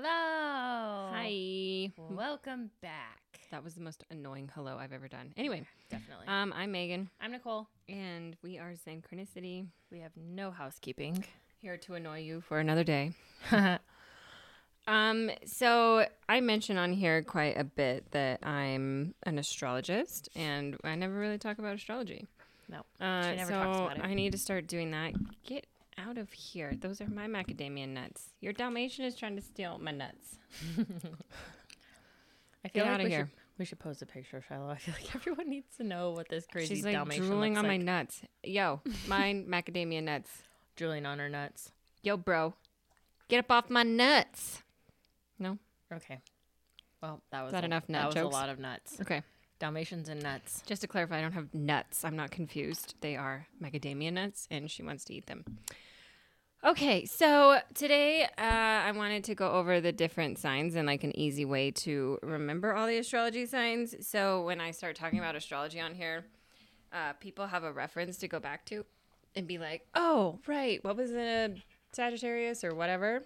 Hello. Hi. Welcome back. That was the most annoying hello I've ever done. Anyway, Definitely. um, I'm Megan, I'm Nicole. and we are Synchronicity We have no housekeeping. here to annoy you for another day. Um, so I mention on here quite a bit that I'm an astrologist, and I never really talk about astrology. No, Uh, she never so talks about it. I need to start doing that. Get out of here. Those are my macadamia nuts. Your Dalmatian is trying to steal my nuts. I Get like of we here. Should, we should post a picture of Shiloh. I feel like everyone needs to know what this crazy She's like Dalmatian drooling looks on my nuts. Yo, mine macadamia nuts. drooling on her nuts. Yo, bro, get up off my nuts. No. Okay. Well, that was that a, enough nut That was a lot of nuts. Okay. Dalmatians and nuts. Just to clarify, I don't have nuts. I'm not confused. They are macadamia nuts, and she wants to eat them. Okay, so today uh, I wanted to go over the different signs and like an easy way to remember all the astrology signs. So when I start talking about astrology on here, uh, people have a reference to go back to and be like, oh, right, what was in a Sagittarius or whatever?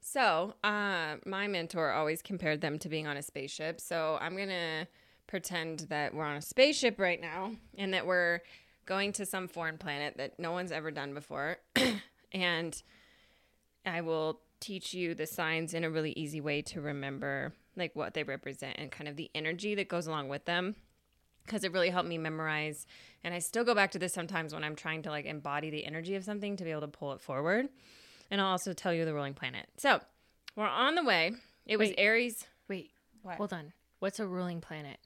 So, uh, my mentor always compared them to being on a spaceship. So, I'm going to pretend that we're on a spaceship right now and that we're going to some foreign planet that no one's ever done before. and I will teach you the signs in a really easy way to remember like what they represent and kind of the energy that goes along with them because it really helped me memorize and I still go back to this sometimes when I'm trying to like embody the energy of something to be able to pull it forward. And I'll also tell you the ruling planet. So, we're on the way. It was Aries. Wait, What? hold on. What's a ruling planet?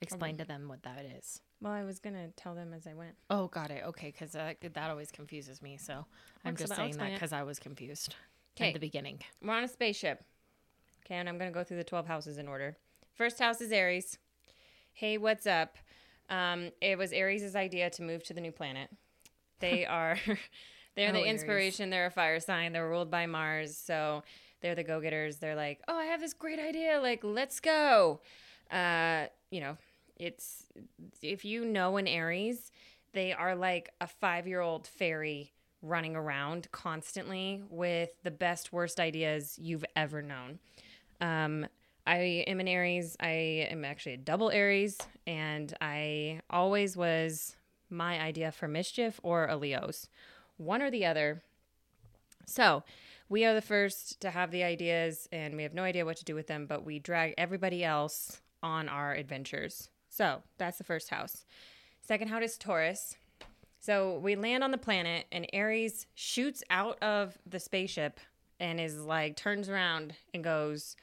Explain to them what that is. Well, I was going to tell them as I went. Oh, got it. Okay, because uh, that always confuses me. So I'm just I'll saying that explain it. because I was confused at the beginning. We're on a spaceship. Okay, and I'm going to go through the 12 houses in order. First house is Aries. Hey, what's up? Um, it was Aries' idea to move to the new planet. They are they're Oh, the Aries. inspiration, they're a fire sign, they're ruled by Mars, so they're the go-getters. They're like, "Oh, I have this great idea, like let's go." Uh, you know, it's if you know an Aries, they are like a 5-year-old fairy running around constantly with the best worst ideas you've ever known. Um, I am an Aries. I am actually a double Aries, and I always was my idea for mischief or a Leo's, one or the other. So we are the first to have the ideas, and we have no idea what to do with them, but we drag everybody else on our adventures. So that's the first house. Second house is Taurus. So we land on the planet, and Aries shoots out of the spaceship and is like, turns around and goes,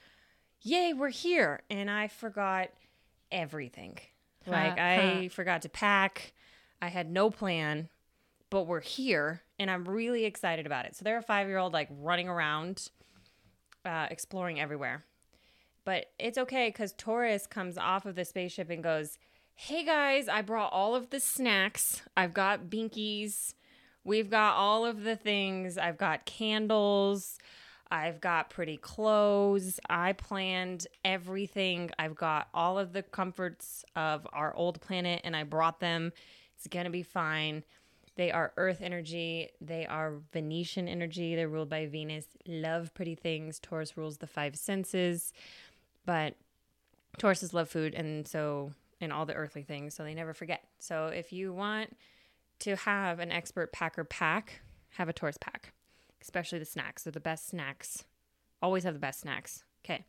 Yay, we're here. And I forgot everything. Like, I forgot to pack. I had no plan, but we're here, and I'm really excited about it. So they're a five year old, like, running around, uh, exploring everywhere. But it's okay because Taurus comes off of the spaceship and goes, Hey guys, I brought all of the snacks. I've got binkies. We've got all of the things. I've got candles. I've got pretty clothes. I planned everything. I've got all of the comforts of our old planet and I brought them. It's going to be fine. They are earth energy. They are Venusian energy. They're ruled by Venus. Love pretty things. Taurus rules the five senses. But Tauruses love food and so and all the earthly things, so they never forget. So if you want to have an expert packer pack, have a Taurus pack, especially the snacks. They're the best snacks. Always have the best snacks. Okay.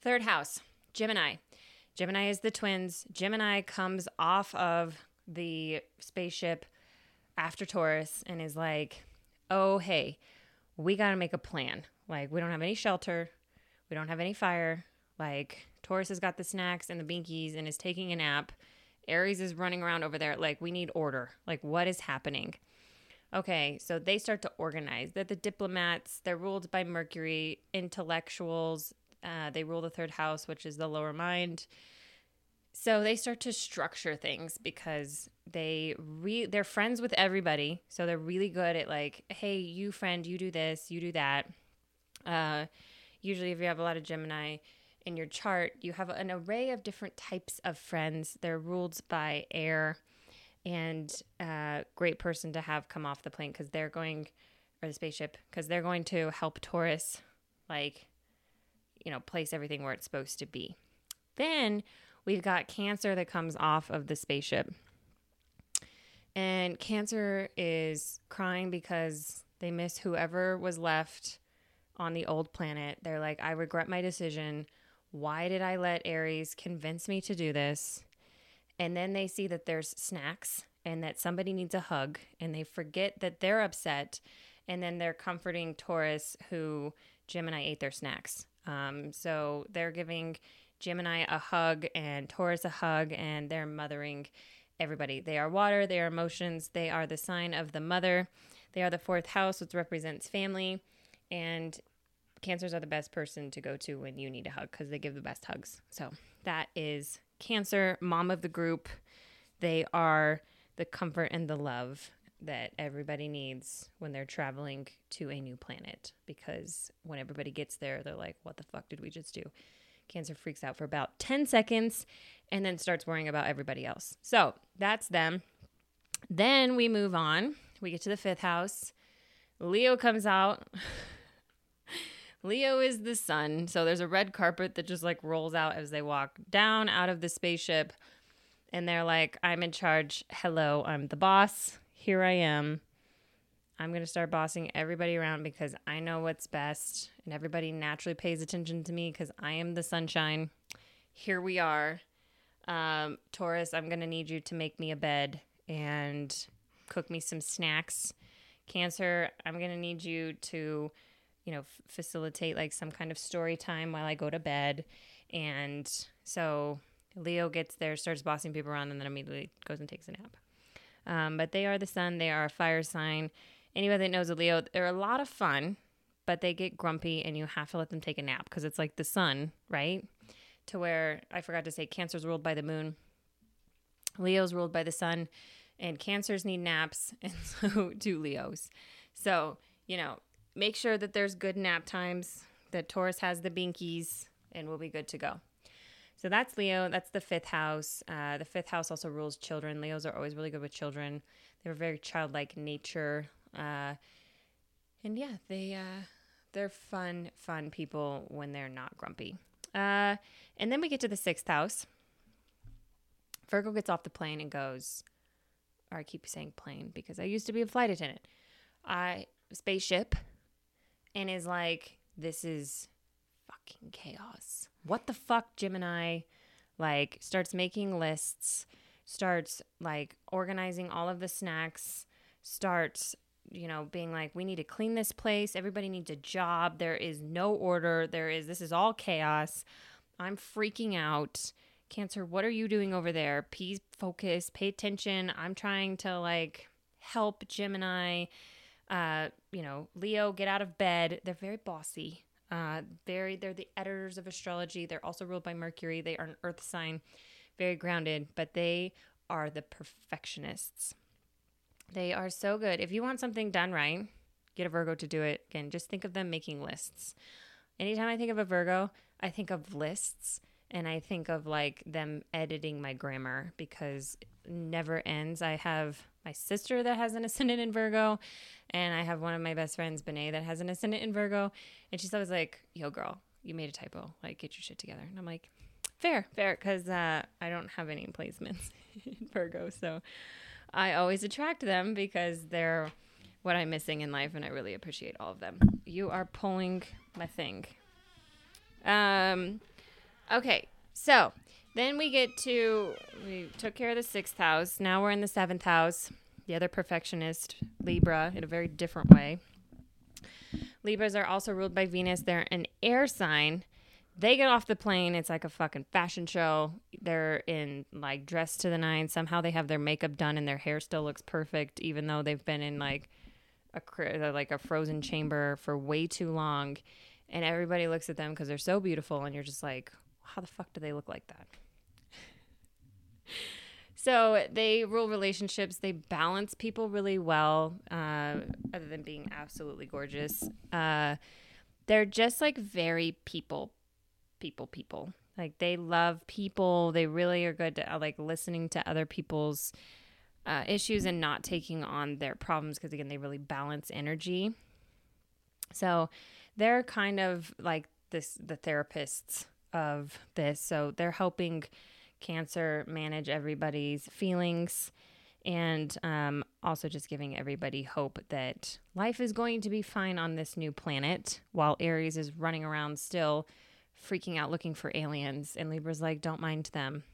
Third house, Gemini. Gemini is the twins. Gemini comes off of the spaceship after Taurus and is like, oh, hey, we got to make a plan. Like, we don't have any shelter, we don't have any fire. Like, Taurus has got the snacks and the binkies and is taking a nap. Aries is running around over there. Like, we need order. Like, what is happening? Okay, so they start to organize. They're the diplomats. They're ruled by Mercury, intellectuals. Uh, they rule the third house, which is the lower mind. So they start to structure things because they re- they're friends with everybody. So they're really good at like, hey, you friend, you do this, you do that. Uh, usually, if you have a lot of Gemini in your chart, you have an array of different types of friends. They're ruled by air, and uh, great person to have come off the plane because they're going or the spaceship because they're going to help Taurus, like, you know, place everything where it's supposed to be. Then we've got Cancer that comes off of the spaceship. And Cancer is crying because they miss whoever was left on the old planet. They're like, I regret my decision. Why did I let Aries convince me to do this? And then they see that there's snacks and that somebody needs a hug and they forget that they're upset. And then they're comforting Taurus, who Gemini ate their snacks. Um, so they're giving Gemini a hug and Taurus a hug and they're mothering everybody. They are water, they are emotions, they are the sign of the mother. They are the fourth house, which represents family. And cancers are the best person to go to when you need a hug because they give the best hugs. So that is Cancer, mom of the group. They are the comfort and the love that everybody needs when they're traveling to a new planet because when everybody gets there, they're like, what the fuck did we just do? Cancer freaks out for about 10 seconds and then starts worrying about everybody else. So that's them. Then we move on. We get to the fifth house. Leo comes out. Leo is the sun. So there's a red carpet that just like rolls out as they walk down out of the spaceship. And they're like, I'm in charge. Hello, I'm the boss. Here I am. I'm going to start bossing everybody around because I know what's best. And everybody naturally pays attention to me because I am the sunshine. Here we are. Um, Taurus, I'm going to need you to make me a bed and cook me some snacks. Cancer, I'm going to need you to you know, f- facilitate like some kind of story time while I go to bed. And so Leo gets there, starts bossing people around, and then immediately goes and takes a nap. Um, but they are the sun, they are a fire sign. Anybody that knows a Leo, they're a lot of fun, but they get grumpy and you have to let them take a nap because it's like the sun, right? To where I forgot to say, Cancer's ruled by the moon, Leo's ruled by the sun, and Cancers need naps, and so do Leos. So, you know, make sure that there's good nap times, that Taurus has the binkies, and we'll be good to go. So that's Leo. That's the fifth house. Uh, the fifth house also rules children. Leos are always really good with children. They have a very childlike nature. Uh, and yeah, they uh, they're fun, fun people when they're not grumpy. Uh, and then we get to the sixth house. Virgo gets off the plane and goes, or I keep saying plane because I used to be a flight attendant. I spaceship and is like, this is fucking chaos. What the fuck, Gemini? Like, starts making lists, starts like organizing all of the snacks, starts, you know, being like, we need to clean this place. Everybody needs a job. There is no order. There is, this is all chaos. I'm freaking out. Cancer, what are you doing over there? Please focus, pay attention. I'm trying to like help Gemini uh, you know, Leo, get out of bed. They're very bossy. Uh, very, they're the editors of astrology. They're also ruled by Mercury. They are an Earth sign, very grounded, but they are the perfectionists. They are so good. If you want something done right, get a Virgo to do it. Again, just think of them making lists. Anytime I think of a Virgo, I think of lists and I think of like them editing my grammar because never ends. I have my sister that has an ascendant in Virgo, and I have one of my best friends, Benet, that has an ascendant in Virgo. And she's always like, yo, girl, you made a typo. Like, get your shit together. And I'm like, fair, fair, because uh, I don't have any placements in Virgo. So I always attract them because they're what I'm missing in life, and I really appreciate all of them. You are pulling my thing. Um, okay, so then we get to we took care of the sixth house. Now we're in the seventh house. The other perfectionist, Libra, in a very different way. Libras are also ruled by Venus. They're an air sign. They get off the plane. It's like a fucking fashion show. They're in like dressed to the nines. Somehow they have their makeup done and their hair still looks perfect, even though they've been in like a like a frozen chamber for way too long. And everybody looks at them because they're so beautiful, and you're just like, how the fuck do they look like that? So they rule relationships. They balance people really well, uh, other than being absolutely gorgeous. Uh, they're just like very people, people, people. Like they love people. They really are good to uh, like listening to other people's uh, issues and not taking on their problems because again they really balance energy. So they're kind of like this the therapists of this. So they're helping Cancer manage everybody's feelings and um, also just giving everybody hope that life is going to be fine on this new planet while Aries is running around still freaking out looking for aliens. And Libra's like, don't mind them.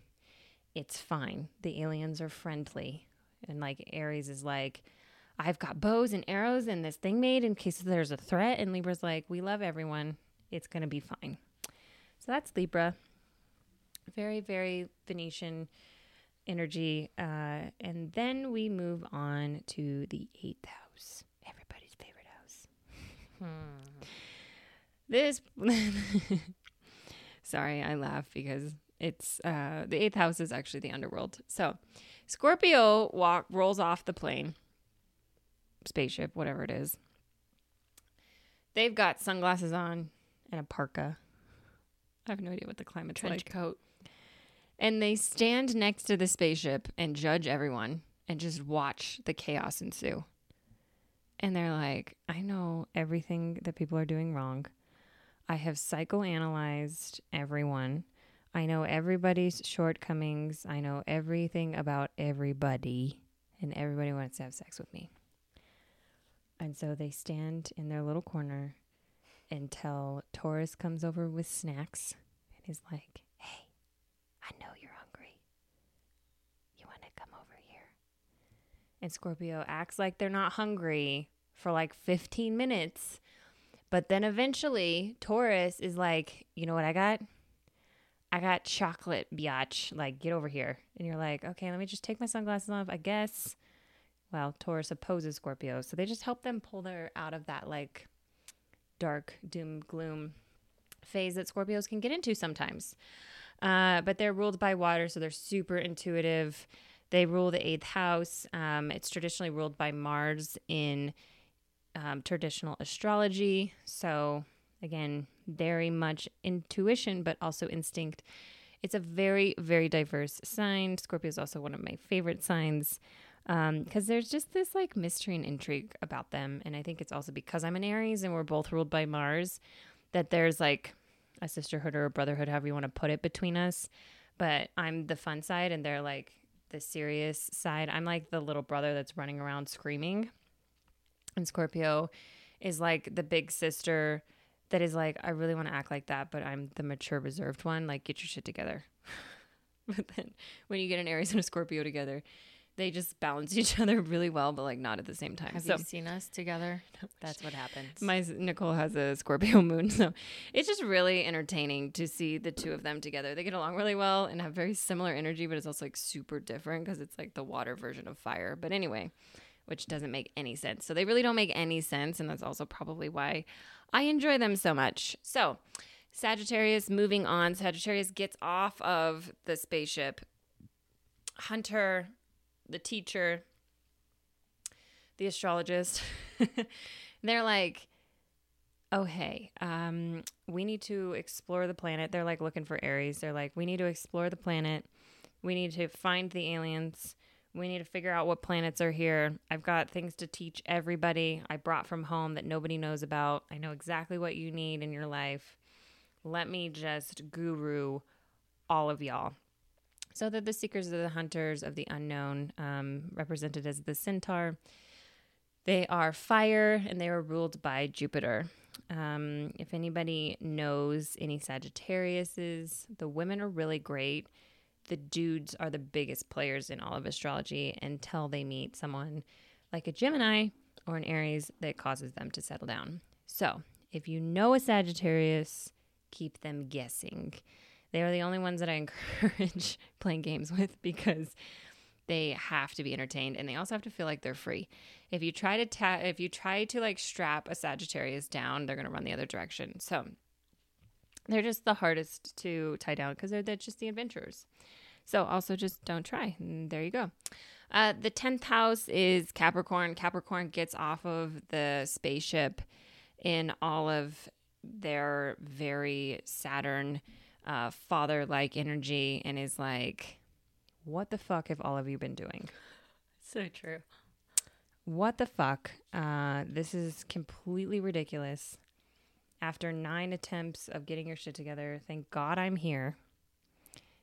It's fine. The aliens are friendly. And like Aries is like, I've got bows and arrows and this thing made in case there's a threat. And Libra's like, we love everyone. It's going to be fine. So that's Libra. Very, very Venusian energy. Uh, and then we move on to the eighth house, everybody's favorite house. Hmm. This, sorry, I laugh because it's uh, the eighth house is actually the underworld. So Scorpio walk rolls off the plane, spaceship, whatever it is. They've got sunglasses on and a parka. I have no idea what the climate's Trench like. coat. And they stand next to the spaceship and judge everyone and just watch the chaos ensue. And they're like, I know everything that people are doing wrong. I have psychoanalyzed everyone. I know everybody's shortcomings. I know everything about everybody. And everybody wants to have sex with me. And so they stand in their little corner until Taurus comes over with snacks and is like, I know you're hungry. You want to come over here? And Scorpio acts like they're not hungry for like 15 minutes. But then eventually, Taurus is like, You know what I got? I got chocolate, biatch. Like, get over here. And you're like, Okay, let me just take my sunglasses off, I guess. Well, Taurus opposes Scorpio. So they just help them pull their out of that like dark doom gloom phase that Scorpios can get into sometimes. Uh, but they're ruled by water, so they're super intuitive. They rule the eighth house. Um, it's traditionally ruled by Mars in um, traditional astrology. So, again, very much intuition, but also instinct. It's a very, very diverse sign. Scorpio is also one of my favorite signs because um, there's just this like mystery and intrigue about them. And I think it's also because I'm an Aries and we're both ruled by Mars that there's like a sisterhood or a brotherhood, however you want to put it, between us. But I'm the fun side and they're like the serious side. I'm like the little brother that's running around screaming. And Scorpio is like the big sister that is like, I really want to act like that, but I'm the mature, reserved one. Like, get your shit together. but then when you get an Aries and a Scorpio together, they just balance each other really well, but like not at the same time. Have so you seen us together? That's what happens. my Nicole has a Scorpio moon, so it's just really entertaining to see the two of them together. They get along really well and have very similar energy, but it's also like super different because it's like the water version of fire. But anyway, which doesn't make any sense. So they really don't make any sense, and that's also probably why I enjoy them so much. So Sagittarius moving on. Sagittarius gets off of the spaceship. Hunter the teacher, the astrologist, they're like, oh, hey, um, we need to explore the planet. They're like looking for Aries. They're like, we need to explore the planet. We need to find the aliens. We need to figure out what planets are here. I've got things to teach everybody I brought from home that nobody knows about. I know exactly what you need in your life. Let me just guru all of y'all. So they're the seekers of the hunters of the unknown, um, represented as the centaur. They are fire and they are ruled by Jupiter. Um, if anybody knows any Sagittariuses, the women are really great. The dudes are the biggest players in all of astrology until they meet someone like a Gemini or an Aries that causes them to settle down. So if you know a Sagittarius, keep them guessing. They are the only ones that I encourage playing games with because they have to be entertained and they also have to feel like they're free. If you try to ta- if you try to like strap a Sagittarius down, they're going to run the other direction. So they're just the hardest to tie down because they're, they're just the adventurers. So also just don't try. And there you go. Uh, the 10th house is Capricorn. Capricorn gets off of the spaceship in all of their very Saturn uh, father like energy and is like, what the fuck have all of you been doing? So true. what the fuck? Uh, this is completely ridiculous. After nine attempts of getting your shit together, thank God I'm here.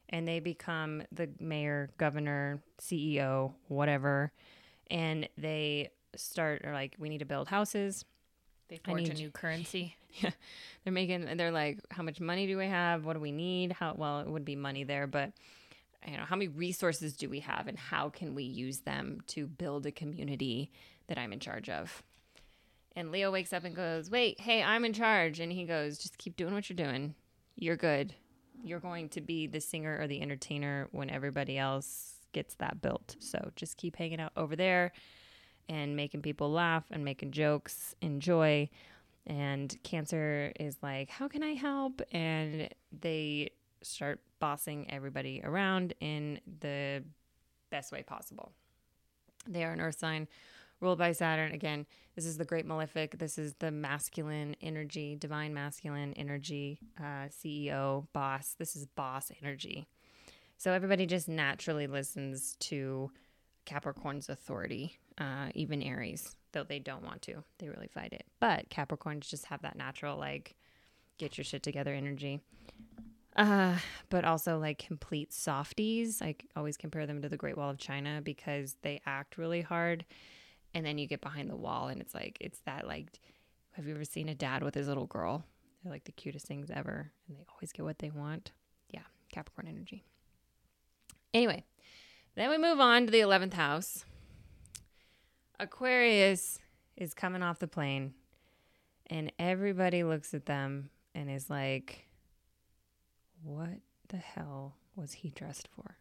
And they become the mayor, governor, CEO, whatever. And they start, or like, we need to build houses. They I forge a new currency. yeah. They're making, they're like, how much money do we have? What do we need? How, well, it would be money there, but you know, how many resources do we have and how can we use them to build a community that I'm in charge of? And Leo wakes up and goes, Wait, hey, I'm in charge. And he goes, Just keep doing what you're doing. You're good. You're going to be the singer or the entertainer when everybody else gets that built. So just keep hanging out over there and making people laugh and making jokes, enjoy. And Cancer is like, How can I help? And they start bossing everybody around in the best way possible. They are an earth sign ruled by Saturn. Again, this is the great malefic. This is the masculine energy, divine masculine energy, uh, CEO, boss. This is boss energy. So everybody just naturally listens to Capricorn's authority, uh, even Aries, though they don't want to. They really fight it. But Capricorns just have that natural, like, get your shit together energy. Uh, but also like complete softies. I always compare them to the Great Wall of China because they act really hard. And then you get behind the wall and it's like, it's that like, have you ever seen a dad with his little girl? They're like the cutest things ever. And they always get what they want. Yeah, Capricorn energy. Anyway, then we move on to the 11th house. Aquarius is coming off the plane and everybody looks at them and is like, what the hell was he dressed for?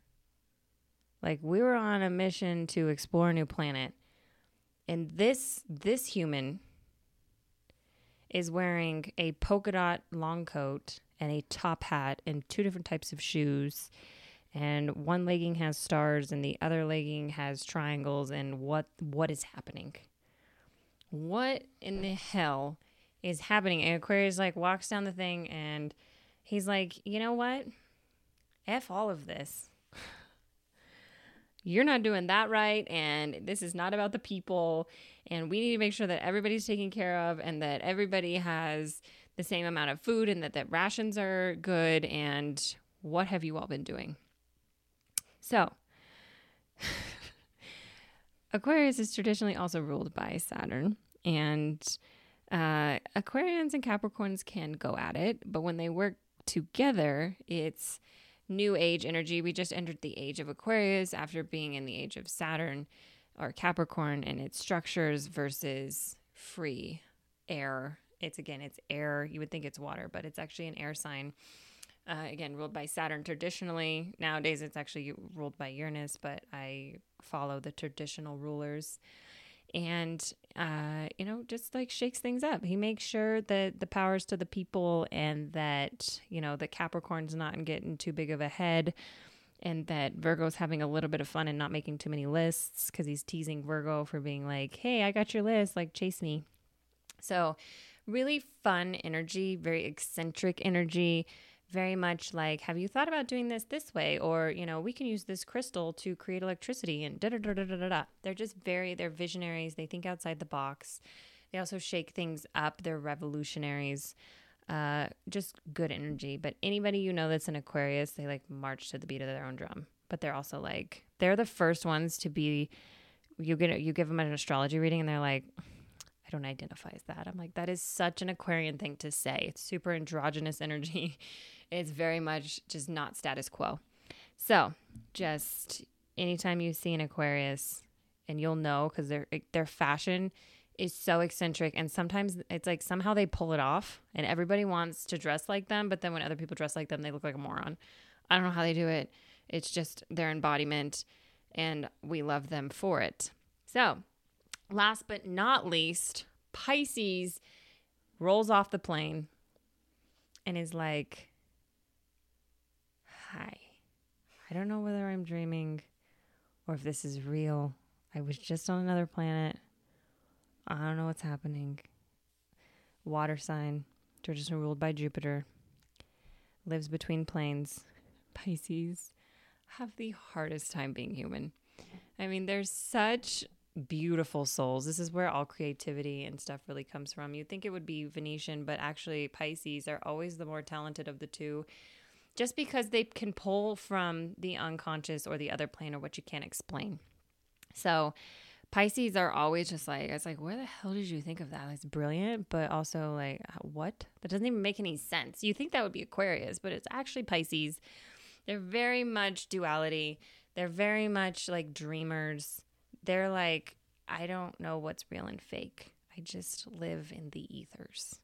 Like we were on a mission to explore a new planet, and this this human is wearing a polka dot long coat and a top hat and two different types of shoes. And one legging has stars and the other legging has triangles and what what is happening? What in the hell is happening? And Aquarius like walks down the thing and he's like, you know what? F all of this. You're not doing that right. And this is not about the people. And we need to make sure that everybody's taken care of and that everybody has the same amount of food and that, that rations are good. And what have you all been doing? So, Aquarius is traditionally also ruled by Saturn. And uh, Aquarians and Capricorns can go at it, but when they work together, it's new age energy. We just entered the age of Aquarius after being in the age of Saturn or Capricorn and its structures versus free air. It's again, it's air. You would think it's water, but it's actually an air sign. Uh, again, ruled by Saturn traditionally. Nowadays, it's actually ruled by Uranus, but I follow the traditional rulers. And uh, you know just like shakes things up. He makes sure that the powers to the people and that you know the capricorn's not getting too big of a head and that virgo's having a little bit of fun and not making too many lists because he's teasing virgo for being like hey i got your list. Like chase me. So really fun energy very eccentric energy very much like, have you thought about doing this this way? Or, you know, we can use this crystal to create electricity and da da da da da da. They're just very, they're visionaries. They think outside the box. They also shake things up. They're revolutionaries. Uh, just good energy. But anybody you know that's an Aquarius, they like march to the beat of their own drum. But they're also like, they're the first ones to be, you get, you give them an astrology reading and they're like, I don't identify as that. I'm like, that is such an Aquarian thing to say. It's super androgynous energy. It's very much just not status quo. So, just anytime you see an Aquarius, and you'll know because their their fashion is so eccentric, and sometimes it's like somehow they pull it off, and everybody wants to dress like them, but then when other people dress like them, they look like a moron. I don't know how they do it. It's just their embodiment, and we love them for it. So, last but not least, Pisces rolls off the plane and is like, Hi. I don't know whether I'm dreaming or if this is real. I was just on another planet. I don't know what's happening. Water sign, traditionally ruled by Jupiter, lives between planes. Pisces have the hardest time being human. I mean, they're such beautiful souls. This is where all creativity and stuff really comes from. You'd think it would be Venusian, but actually, Pisces are always the more talented of the two just because they can pull from the unconscious or the other plane or what you can't explain. So, Pisces are always just like, it's like, where the hell did you think of that? It's brilliant, but also like, uh, what? That doesn't even make any sense. You think that would be Aquarius, but it's actually Pisces. They're very much duality. They're very much like dreamers. They're like, I don't know what's real and fake. I just live in the ethers.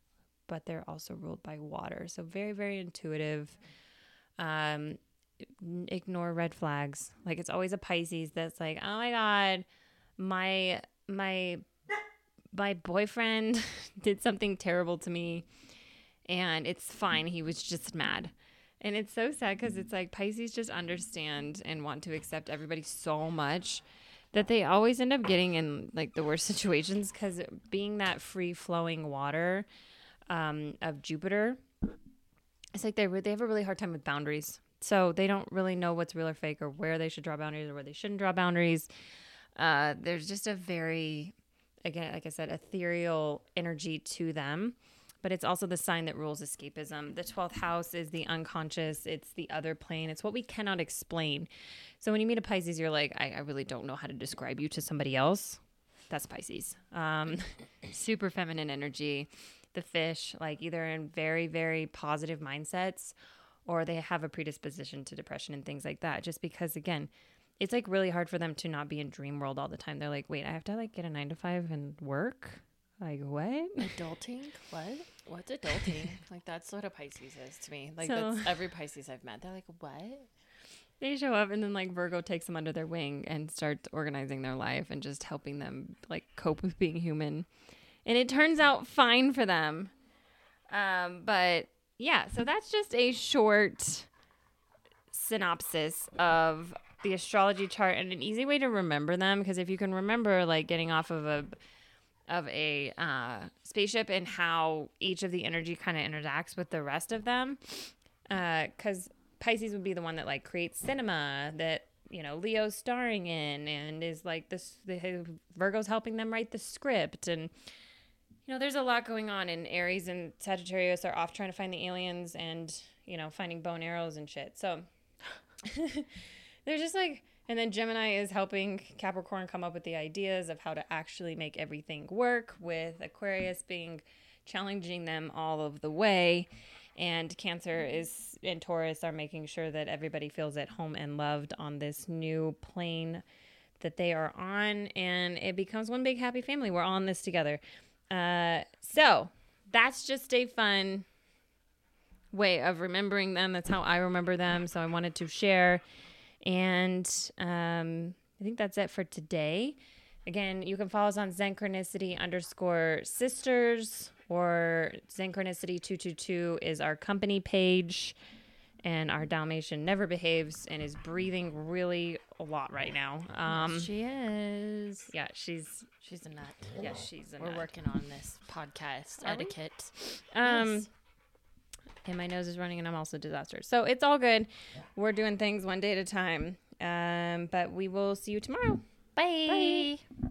But they're also ruled by water. So very, very intuitive. Um, ignore red flags. Like it's always a Pisces that's like, oh my God, my my my boyfriend did something terrible to me and it's fine. He was just mad. And it's so sad because it's like Pisces just understand and want to accept everybody so much that they always end up getting in like the worst situations because being that free flowing water um, of Jupiter, it's like they, re- they have a really hard time with boundaries. So they don't really know what's real or fake or where they should draw boundaries or where they shouldn't draw boundaries. Uh, there's just a very, again, like I said, ethereal energy to them. But it's also the sign that rules escapism. The 12th house is the unconscious, it's the other plane, it's what we cannot explain. So when you meet a Pisces, you're like, I, I really don't know how to describe you to somebody else. That's Pisces. Um, super feminine energy. The fish, like either in very, very positive mindsets or they have a predisposition to depression and things like that. Just because, again, it's like really hard for them to not be in dream world all the time. They're like, wait, I have to like get a nine to five and work. Like what? Adulting? What? What's adulting? like that's what a Pisces is to me. Like So- that's every Pisces I've met. They're like, what? They show up and then like Virgo takes them under their wing and starts organizing their life and just helping them like cope with being human. And it turns out fine for them. Um, but yeah, so that's just a short synopsis of the astrology chart and an easy way to remember them because if you can remember like getting off of a of a uh, spaceship and how each of the energy kind of interacts with the rest of them because pisces would be the one that like creates cinema that you know leo's starring in and is like this the virgo's helping them write the script and you know there's a lot going on and aries and sagittarius are off trying to find the aliens and you know finding bone arrows and shit. So they're just like and then gemini is helping capricorn come up with the ideas of how to actually make everything work with aquarius being challenging them all of the way. And cancer is and taurus are making sure that everybody feels at home and loved on this new plane that they are on. And it becomes one big happy family. We're all in this together uh, so that's just a fun way of remembering them that's how i remember them so i wanted to share and um, I think that's it for today. Again, you can follow us on Synchronicity underscore sisters or Synchronicity222 is our company page. And our Dalmatian never behaves and is breathing really a lot right now. Um, she is. yeah, she's She's a nut. yeah, she's a We're nut. working on this podcast Are we? etiquette. Um, Yes. and my nose is running, and I'm also a disaster. So it's all good. We're doing things one day at a time. Um, but we will see you tomorrow. Bye. Bye.